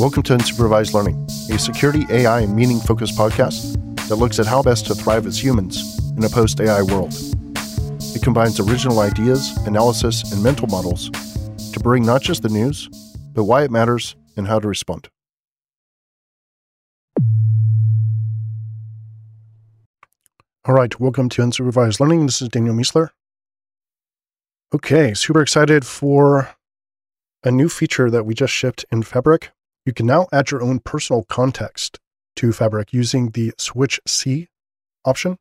Welcome to Unsupervised Learning, a security, AI, and meaning focused podcast that looks at how best to thrive as humans in a post AI world. It combines original ideas, analysis, and mental models to bring not just the news, but why it matters and how to respond. All right, welcome to Unsupervised Learning. This is Daniel Miessler. Okay, super excited for a new feature that we just shipped in Fabric. You can now add your own personal context to Fabric using the switch C option.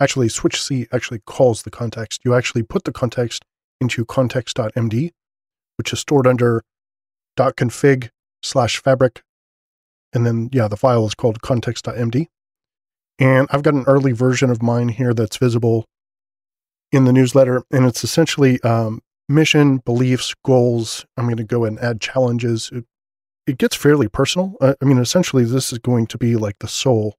Actually, switch C actually calls the context. You actually put the context into context.md, which is stored under .config slash fabric. And then, yeah, the file is called context.md. And I've got an early version of mine here that's visible in the newsletter. And it's essentially um, mission, beliefs, goals. I'm going to go and add challenges. It, it gets fairly personal. Uh, I mean, essentially, this is going to be like the soul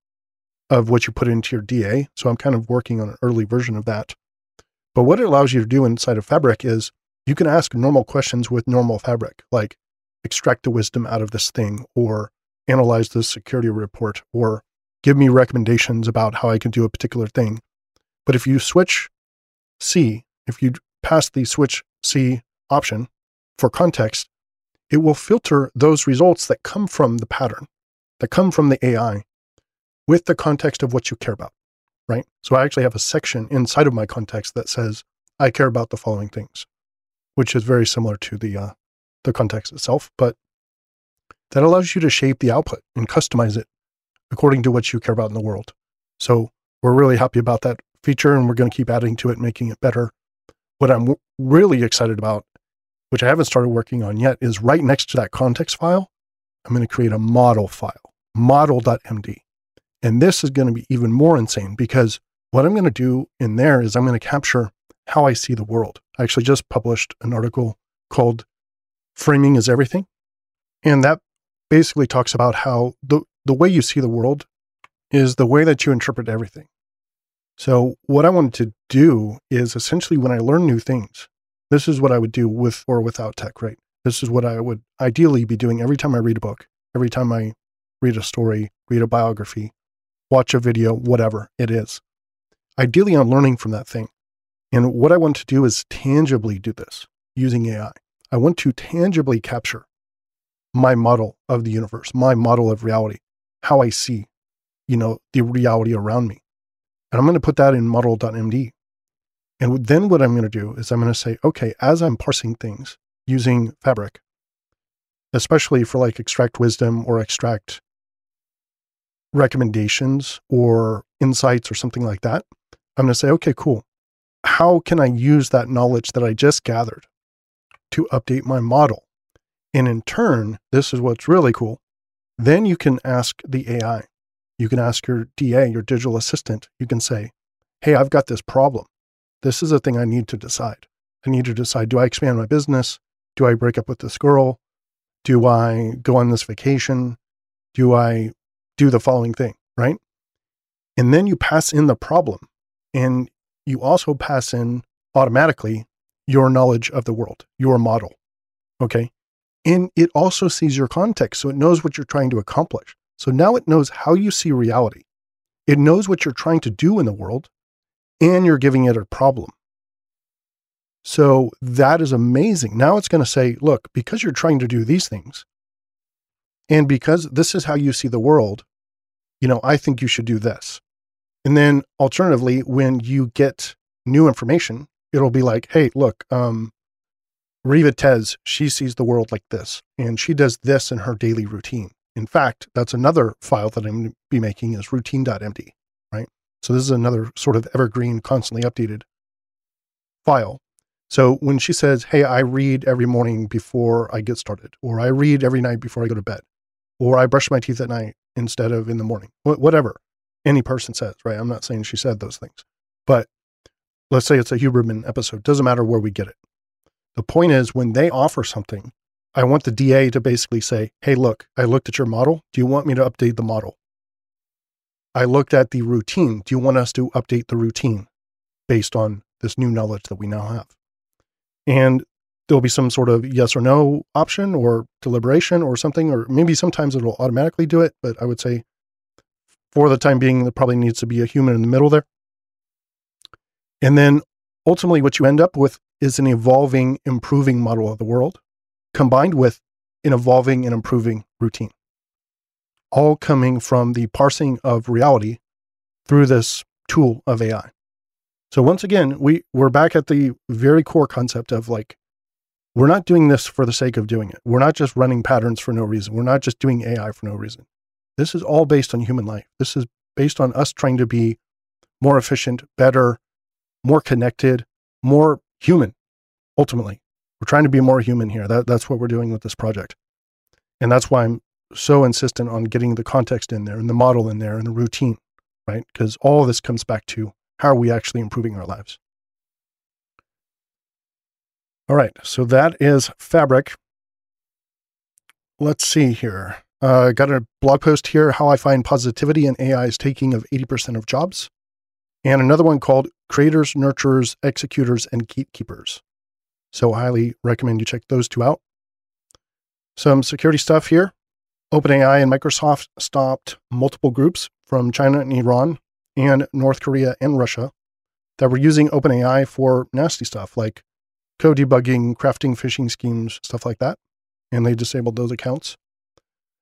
of what you put into your DA. So I'm kind of working on an early version of that. But what it allows you to do inside of Fabric is you can ask normal questions with normal Fabric, like extract the wisdom out of this thing, or analyze this security report, or give me recommendations about how I can do a particular thing. But if you switch C, if you pass the switch C option for context, it will filter those results that come from the pattern, that come from the AI, with the context of what you care about, right? So I actually have a section inside of my context that says, I care about the following things, which is very similar to the, uh, the context itself, but that allows you to shape the output and customize it according to what you care about in the world. So we're really happy about that feature and we're going to keep adding to it, making it better. What I'm really excited about, which I haven't started working on yet, is right next to that context file, I'm going to create a model file, model.md. And this is going to be even more insane because what I'm going to do in there is I'm going to capture how I see the world. I actually just published an article called Framing is Everything. And that basically talks about how the, the way you see the world is the way that you interpret everything. So, what I wanted to do is essentially when I learn new things, this is what I would do with or without tech, right? This is what I would ideally be doing every time I read a book, every time I read a story, read a biography, watch a video, whatever it is. Ideally, I'm learning from that thing. And what I want to do is tangibly do this using AI. I want to tangibly capture my model of the universe, my model of reality, how I see, you know, the reality around me. And I'm going to put that in model.md. And then what I'm going to do is I'm going to say, okay, as I'm parsing things using Fabric, especially for like extract wisdom or extract recommendations or insights or something like that, I'm going to say, okay, cool. How can I use that knowledge that I just gathered to update my model? And in turn, this is what's really cool. Then you can ask the AI, you can ask your DA, your digital assistant, you can say, Hey, I've got this problem. This is a thing I need to decide. I need to decide do I expand my business? Do I break up with this girl? Do I go on this vacation? Do I do the following thing? Right. And then you pass in the problem and you also pass in automatically your knowledge of the world, your model. Okay. And it also sees your context. So it knows what you're trying to accomplish. So now it knows how you see reality. It knows what you're trying to do in the world, and you're giving it a problem. So that is amazing. Now it's going to say, look, because you're trying to do these things, and because this is how you see the world, you know, I think you should do this. And then alternatively, when you get new information, it'll be like, hey, look, um, Riva Tez, she sees the world like this, and she does this in her daily routine. In fact, that's another file that I'm going to be making is routine.md? So this is another sort of evergreen, constantly updated file. So when she says, Hey, I read every morning before I get started, or I read every night before I go to bed, or I brush my teeth at night instead of in the morning, whatever any person says, right? I'm not saying she said those things, but let's say it's a Huberman episode. Doesn't matter where we get it. The point is when they offer something, I want the DA to basically say, hey, look, I looked at your model. Do you want me to update the model? I looked at the routine. Do you want us to update the routine based on this new knowledge that we now have? And there'll be some sort of yes or no option or deliberation or something, or maybe sometimes it'll automatically do it. But I would say for the time being, there probably needs to be a human in the middle there. And then ultimately, what you end up with is an evolving, improving model of the world combined with an evolving and improving routine, all coming from the parsing of reality through this tool of AI. So once again, we, we're back at the very core concept of like, we're not doing this for the sake of doing it. We're not just running patterns for no reason. We're not just doing AI for no reason. This is all based on human life. This is based on us trying to be more efficient, better, more connected, more human, ultimately. We're trying to be more human here. That, that's what we're doing with this project. And that's why I'm so insistent on getting the context in there and the model in there and the routine, right? Because all this comes back to how are we actually improving our lives? All right, so that is Fabric. Let's see here. Uh, got a blog post here, How I Find Positivity in AI's Taking of 80% of Jobs. And another one called Creators, Nurturers, Executors, and Gatekeepers. So highly recommend you check those two out. Some security stuff here. OpenAI and Microsoft stopped multiple groups from China and Iran and North Korea and Russia that were using OpenAI for nasty stuff like code debugging, crafting phishing schemes, stuff like that. And they disabled those accounts.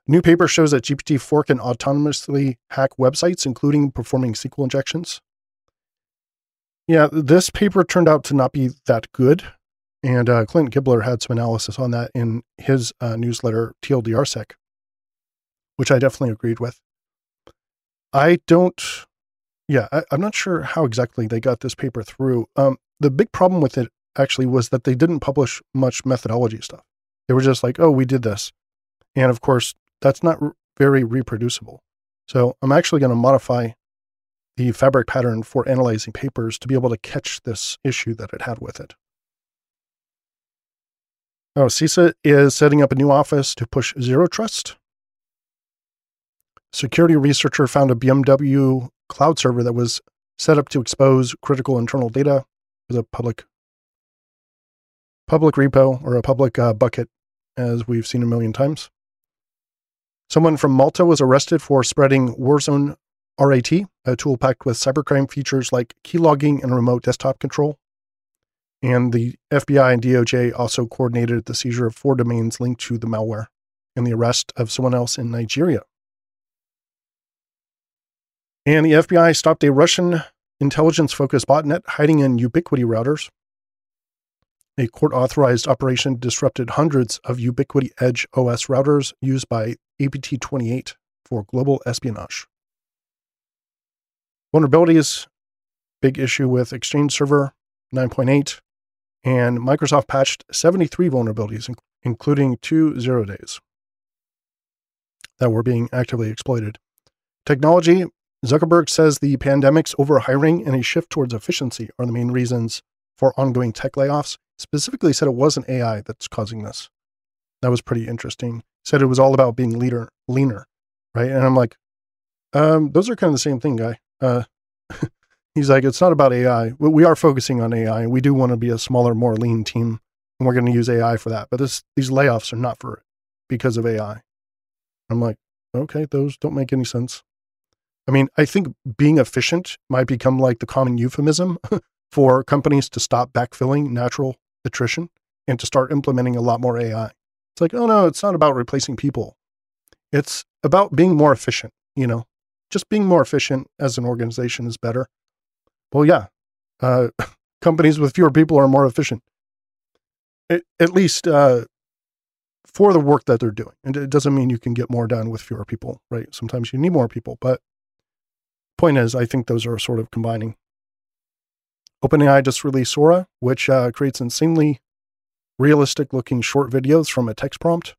New paper shows that GPT-4 can autonomously hack websites, including performing SQL injections. Yeah, this paper turned out to not be that good. And uh, Clint Gibler had some analysis on that in his uh, newsletter, TLDRSec, which I definitely agreed with. I don't, yeah, I, am not sure how exactly they got this paper through. Um, the big problem with it actually was that they didn't publish much methodology stuff. They were just like, oh, we did this. And of course, that's not r- very reproducible. So I'm actually going to modify the fabric pattern for analyzing papers to be able to catch this issue that it had with it. Oh, CISA is setting up a new office to push zero trust. Security researcher found a BMW cloud server that was set up to expose critical internal data with a public public repo or a public uh, bucket, as we've seen a million times. Someone from Malta was arrested for spreading Warzone RAT, a tool packed with cybercrime features like keylogging and remote desktop control. And the FBI and DOJ also coordinated the seizure of four domains linked to the malware and the arrest of someone else in Nigeria. And the FBI stopped a Russian intelligence focused botnet hiding in Ubiquiti routers a court authorized operation disrupted hundreds of Ubiquiti Edge OS routers used by APT 28 for global espionage. Vulnerabilities big issue with Exchange Server 9.8, and Microsoft patched 73 vulnerabilities, including two zero days that were being actively exploited. Technology Zuckerberg says the pandemic's overhiring and a shift towards efficiency are the main reasons for ongoing tech layoffs specifically said it wasn't AI that's causing this. That was pretty interesting. Said it was all about being leader, leaner, right? And I'm like, um, those are kind of the same thing, guy. Uh, he's like, it's not about AI. We are focusing on AI, we do want to be a smaller, more lean team, and we're going to use AI for that. But this, these layoffs are not for because of AI. I'm like, okay, those don't make any sense. I mean, I think being efficient might become like the common euphemism for companies to stop backfilling natural attrition and to start implementing a lot more AI. It's like, oh no, it's not about replacing people. It's about being more efficient, you know, just being more efficient as an organization is better. Well, yeah, uh, companies with fewer people are more efficient, it, at least uh, for the work that they're doing. And it doesn't mean you can get more done with fewer people, right? Sometimes you need more people, but point is, I think those are sort of combining OpenAI just released Sora, which uh, creates insanely realistic looking short videos from a text prompt.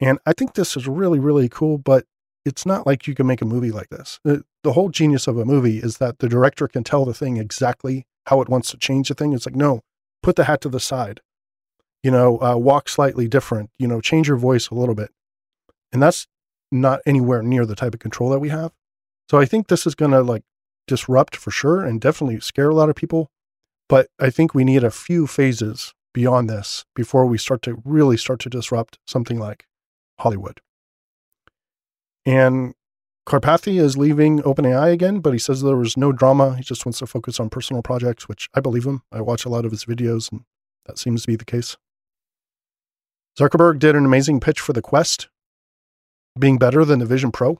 And I think this is really, really cool, but it's not like you can make a movie like this. The, the whole genius of a movie is that the director can tell the thing exactly how it wants to change the thing. It's like, no, put the hat to the side, you know, uh, walk slightly different, you know, change your voice a little bit. And that's not anywhere near the type of control that we have. So I think this is going to like disrupt for sure and definitely scare a lot of people. But I think we need a few phases beyond this before we start to really start to disrupt something like Hollywood. And Karpathy is leaving OpenAI again, but he says there was no drama. He just wants to focus on personal projects, which I believe him. I watch a lot of his videos, and that seems to be the case. Zuckerberg did an amazing pitch for the Quest, being better than the Vision Pro.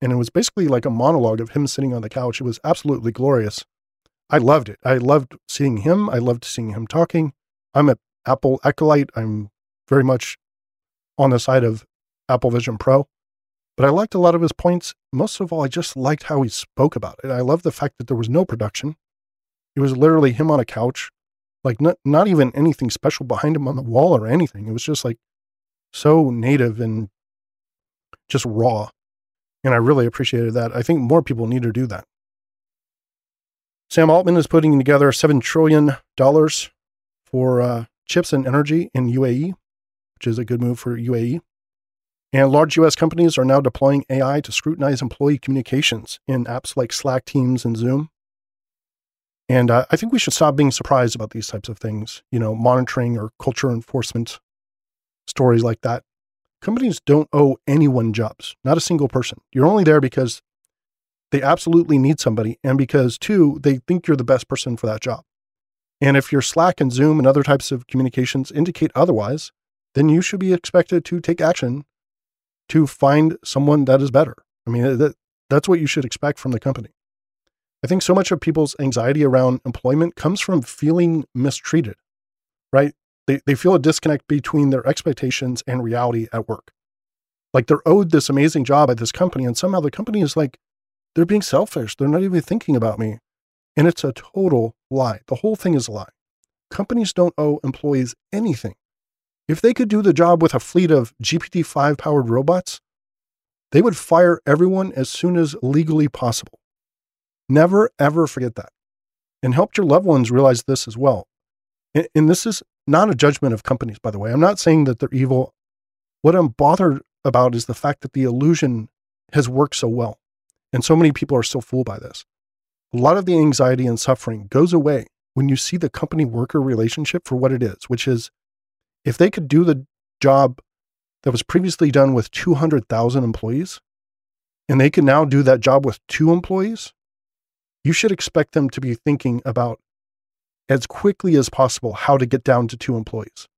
And it was basically like a monologue of him sitting on the couch. It was absolutely glorious. I loved it. I loved seeing him. I loved seeing him talking. I'm an Apple acolyte. I'm very much on the side of Apple Vision Pro. But I liked a lot of his points. Most of all, I just liked how he spoke about it. I love the fact that there was no production. It was literally him on a couch, like not, not even anything special behind him on the wall or anything. It was just like so native and just raw. And I really appreciated that. I think more people need to do that. Sam Altman is putting together $7 trillion for uh, chips and energy in UAE, which is a good move for UAE. And large US companies are now deploying AI to scrutinize employee communications in apps like Slack, Teams, and Zoom. And uh, I think we should stop being surprised about these types of things, you know, monitoring or culture enforcement stories like that. Companies don't owe anyone jobs, not a single person. You're only there because they absolutely need somebody, and because, two, they think you're the best person for that job. And if your Slack and Zoom and other types of communications indicate otherwise, then you should be expected to take action to find someone that is better. I mean, that, that's what you should expect from the company. I think so much of people's anxiety around employment comes from feeling mistreated, right? They, they feel a disconnect between their expectations and reality at work. Like they're owed this amazing job at this company, and somehow the company is like, they're being selfish. They're not even thinking about me. And it's a total lie. The whole thing is a lie. Companies don't owe employees anything. If they could do the job with a fleet of GPT 5 powered robots, they would fire everyone as soon as legally possible. Never, ever forget that. And help your loved ones realize this as well. And, and this is not a judgment of companies, by the way. I'm not saying that they're evil. What I'm bothered about is the fact that the illusion has worked so well. And so many people are still fooled by this. A lot of the anxiety and suffering goes away when you see the company worker relationship for what it is, which is if they could do the job that was previously done with 200,000 employees, and they can now do that job with two employees, you should expect them to be thinking about as quickly as possible how to get down to two employees.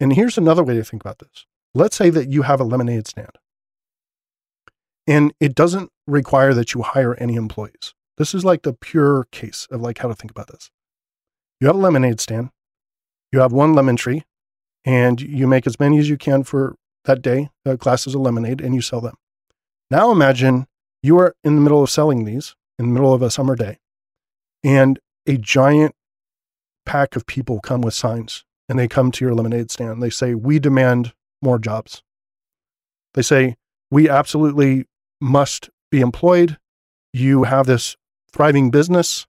And here's another way to think about this. Let's say that you have a lemonade stand, and it doesn't require that you hire any employees. This is like the pure case of like how to think about this. You have a lemonade stand, you have one lemon tree, and you make as many as you can for that day, uh, glasses of lemonade, and you sell them. Now imagine you are in the middle of selling these in the middle of a summer day, and a giant pack of people come with signs and they come to your lemonade stand. They say, We demand more jobs. They say, We absolutely must be employed. You have this thriving business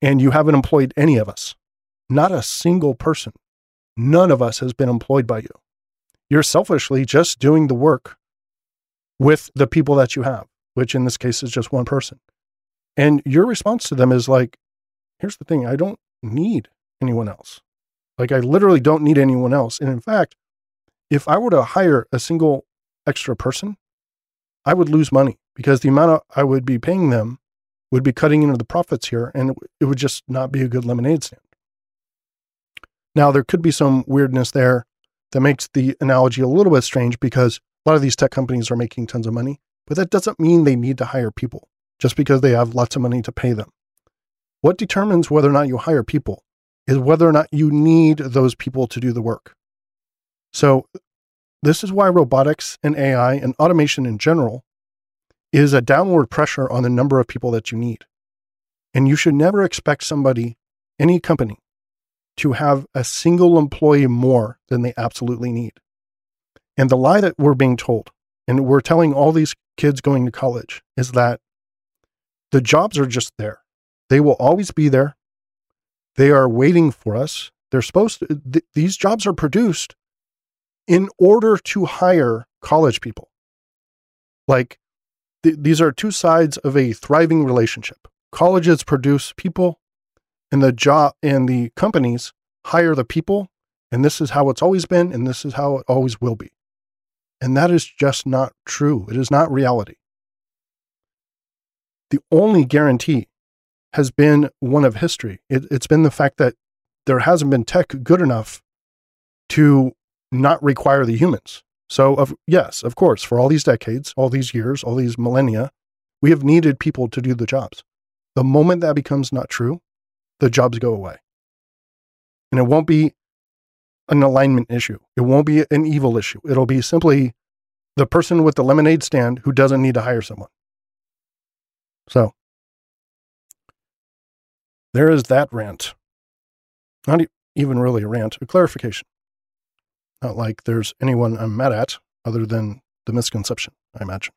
and you haven't employed any of us. Not a single person None of us has been employed by you. You're selfishly just doing the work with the people that you have, which in this case is just one person. And your response to them is like, here's the thing I don't need anyone else. Like, I literally don't need anyone else. And in fact, if I were to hire a single extra person, I would lose money because the amount I would be paying them would be cutting into the profits here and it would just not be a good lemonade stand. Now, there could be some weirdness there that makes the analogy a little bit strange because a lot of these tech companies are making tons of money, but that doesn't mean they need to hire people just because they have lots of money to pay them. What determines whether or not you hire people is whether or not you need those people to do the work. So, this is why robotics and AI and automation in general is a downward pressure on the number of people that you need. And you should never expect somebody, any company, to have a single employee more than they absolutely need. And the lie that we're being told, and we're telling all these kids going to college, is that the jobs are just there. They will always be there. They are waiting for us. They're supposed to, th- these jobs are produced in order to hire college people. Like th- these are two sides of a thriving relationship. Colleges produce people and the job and the companies hire the people And this is how it's always been, and this is how it always will be. And that is just not true. It is not reality. The only guarantee has been one of history. It, it's been the fact that there hasn't been tech good enough to not require the humans. So, of, yes, of course, for all these decades, all these years, all these millennia, we have needed people to do the jobs. The moment that becomes not true, the jobs go away. And it won't be an alignment issue. It won't be an evil issue. It'll be simply the person with the lemonade stand who doesn't need to hire someone. So, there is that rant. Not even really a rant, a clarification. Not like there's anyone I'm mad at other than the misconception, I imagine.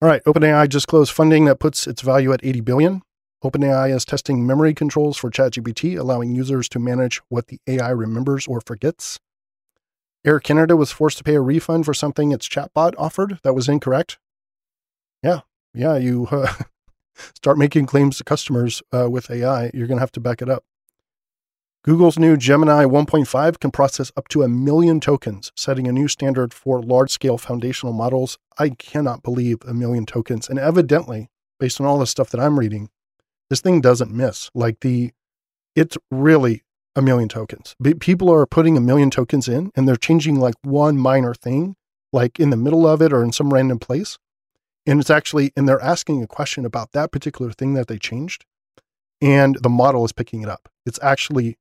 All right, OpenAI just closed funding that puts its value at 80 billion. OpenAI is testing memory controls for ChatGPT, allowing users to manage what the AI remembers or forgets. Air Canada was forced to pay a refund for something its chatbot offered that was incorrect. Yeah, yeah, you uh, start making claims to customers uh, with AI, you're going to have to back it up. Google's new Gemini 1.5 can process up to a million tokens, setting a new standard for large scale foundational models. I cannot believe a million tokens. And evidently, based on all the stuff that I'm reading, this thing doesn't miss. Like the, it's really a million tokens. People are putting a million tokens in and they're changing like one minor thing, like in the middle of it or in some random place. And it's actually, and they're asking a question about that particular thing that they changed. And the model is picking it up. It's actually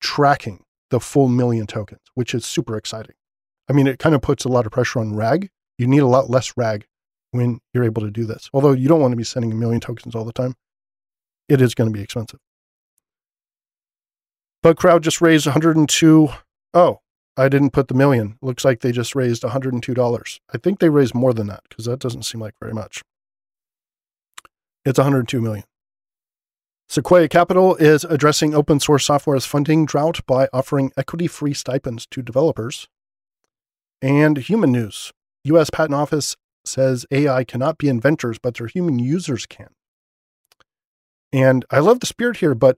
tracking the full million tokens, which is super exciting. I mean, it kind of puts a lot of pressure on RAG. You need a lot less RAG when you're able to do this. Although you don't want to be sending a million tokens all the time, it is going to be expensive. But crowd just raised 102. Oh, I didn't put the million. Looks like they just raised $102. I think they raised more than that because that doesn't seem like very much. It's 102 million. Sequoia Capital is addressing open source software's funding drought by offering equity free stipends to developers. And human news US Patent Office says AI cannot be inventors, but their human users can. And I love the spirit here, but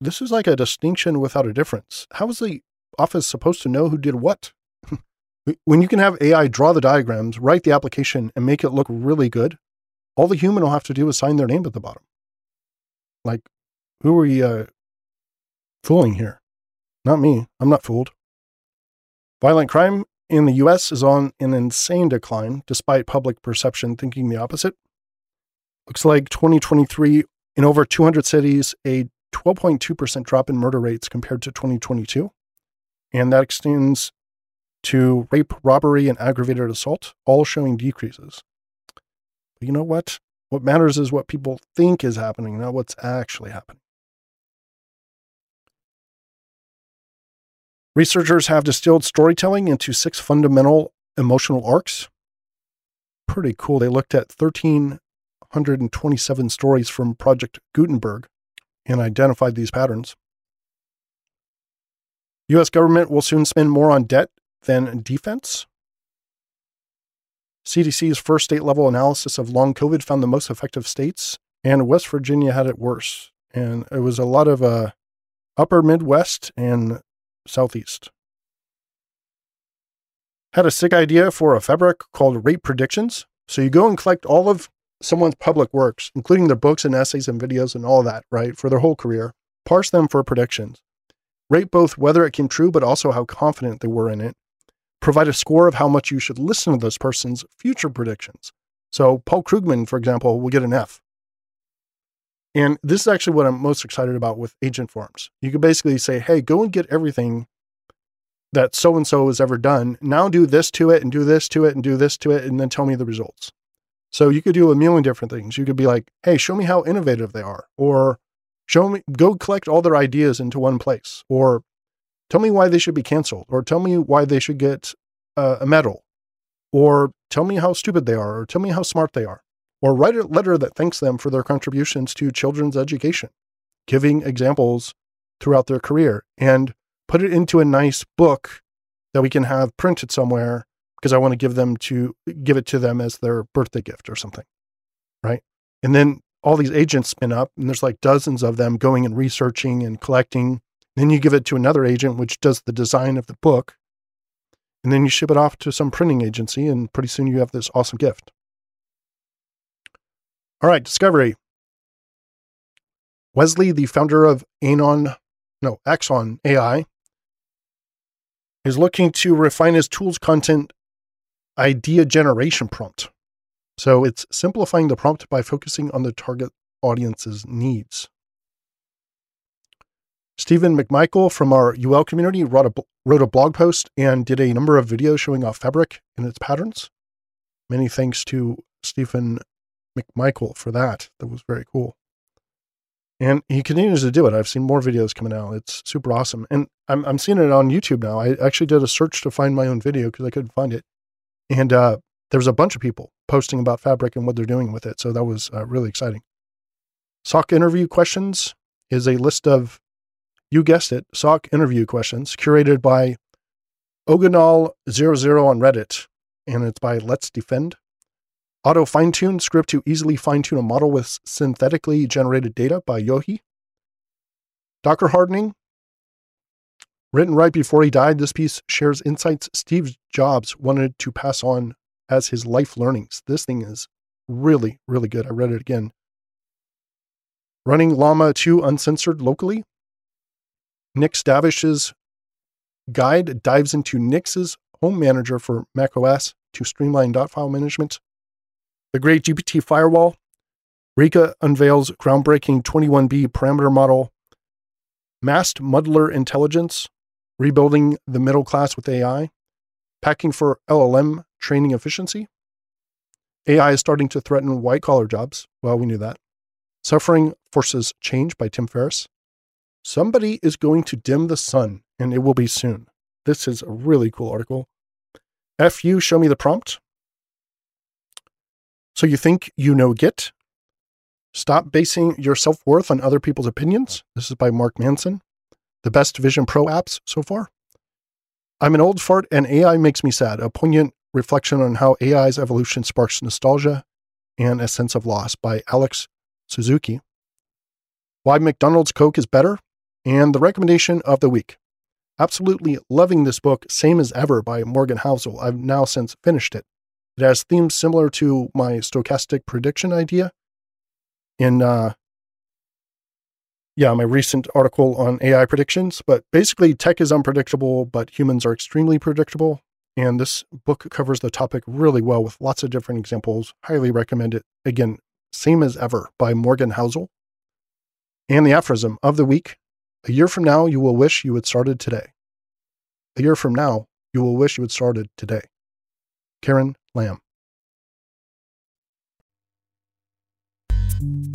this is like a distinction without a difference. How is the office supposed to know who did what? when you can have AI draw the diagrams, write the application, and make it look really good, all the human will have to do is sign their name at the bottom. Like, who are you uh, fooling here? Not me. I'm not fooled. Violent crime in the US is on an insane decline, despite public perception thinking the opposite. Looks like 2023, in over 200 cities, a 12.2% drop in murder rates compared to 2022. And that extends to rape, robbery, and aggravated assault, all showing decreases. But you know what? What matters is what people think is happening, not what's actually happening. Researchers have distilled storytelling into six fundamental emotional arcs. Pretty cool. They looked at 1,327 stories from Project Gutenberg and identified these patterns. US government will soon spend more on debt than defense. CDC's first state level analysis of long COVID found the most effective states, and West Virginia had it worse. And it was a lot of uh, upper Midwest and Southeast. Had a sick idea for a fabric called Rate Predictions. So you go and collect all of someone's public works, including their books and essays and videos and all that, right, for their whole career, parse them for predictions, rate both whether it came true, but also how confident they were in it, provide a score of how much you should listen to this person's future predictions. So Paul Krugman, for example, will get an F. And this is actually what I'm most excited about with agent forms. You could basically say, hey, go and get everything that so and so has ever done. Now do this to it and do this to it and do this to it, and then tell me the results. So you could do a million different things. You could be like, hey, show me how innovative they are, or show me, go collect all their ideas into one place, or Tell me why they should be canceled, or tell me why they should get uh, a medal, or tell me how stupid they are, or tell me how smart they are, or write a letter that thanks them for their contributions to children's education, giving examples throughout their career, and put it into a nice book that we can have printed somewhere because I want to give them to give it to them as their birthday gift or something, right? And then all these agents spin up, and there's like dozens of them going and researching and collecting Then you give it to another agent, which does the design of the book. And then you ship it off to some printing agency, and pretty soon you have this awesome gift. All right, Discovery. Wesley, the founder of Anon, no, Axon AI, is looking to refine his tools content idea generation prompt. So it's simplifying the prompt by focusing on the target audience's needs. Stephen McMichael from our UL community wrote a, wrote a blog post and did a number of videos showing off Fabric and its patterns. Many thanks to Stephen McMichael for that. That was very cool. And he continues to do it. I've seen more videos coming out. It's super awesome. And I'm, I'm seeing it on YouTube now. I actually did a search to find my own video because I couldn't find it. And uh, there was a bunch of people posting about Fabric and what they're doing with it. So that was uh, really exciting. SOC interview questions is a list of you guessed it, SOC interview questions curated by Oganal00 on Reddit, and it's by Let's Defend. Auto fine tune script to easily fine tune a model with synthetically generated data by Yohi. Docker hardening. Written right before he died, this piece shares insights Steve Jobs wanted to pass on as his life learnings. This thing is really, really good. I read it again. Running Llama 2 uncensored locally. Nick Stavish's guide dives into Nix's home manager for macOS to streamline dot file management. The Great GPT Firewall. Reka unveils groundbreaking 21B parameter model. Masked Muddler Intelligence. Rebuilding the middle class with AI. Packing for LLM training efficiency. AI is starting to threaten white collar jobs. Well, we knew that. Suffering Forces Change by Tim Ferriss. Somebody is going to dim the sun, and it will be soon. This is a really cool article. FU, show me the prompt. So you think you know Git? Stop basing your self worth on other people's opinions. This is by Mark Manson. The best Vision Pro apps so far. I'm an old fart and AI makes me sad. A poignant reflection on how AI's evolution sparks nostalgia and a sense of loss by Alex Suzuki. Why McDonald's Coke is better and the recommendation of the week. Absolutely loving this book, Same as Ever by Morgan Housel. I've now since finished it. It has themes similar to my stochastic prediction idea. In, uh, yeah, my recent article on AI predictions, but basically tech is unpredictable, but humans are extremely predictable. And this book covers the topic really well with lots of different examples. Highly recommend it. Again, Same as Ever by Morgan Housel. And the aphorism of the week a year from now, you will wish you had started today. A year from now, you will wish you had started today. Karen Lamb.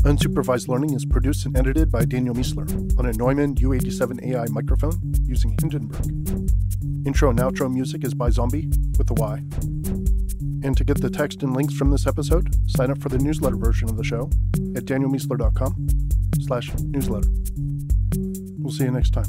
Unsupervised Learning is produced and edited by Daniel Miessler on a Neumann U87 AI microphone using Hindenburg. Intro and outro music is by Zombie with a Y. And to get the text and links from this episode, sign up for the newsletter version of the show at danielmiessler.com slash newsletter. We'll see you next time.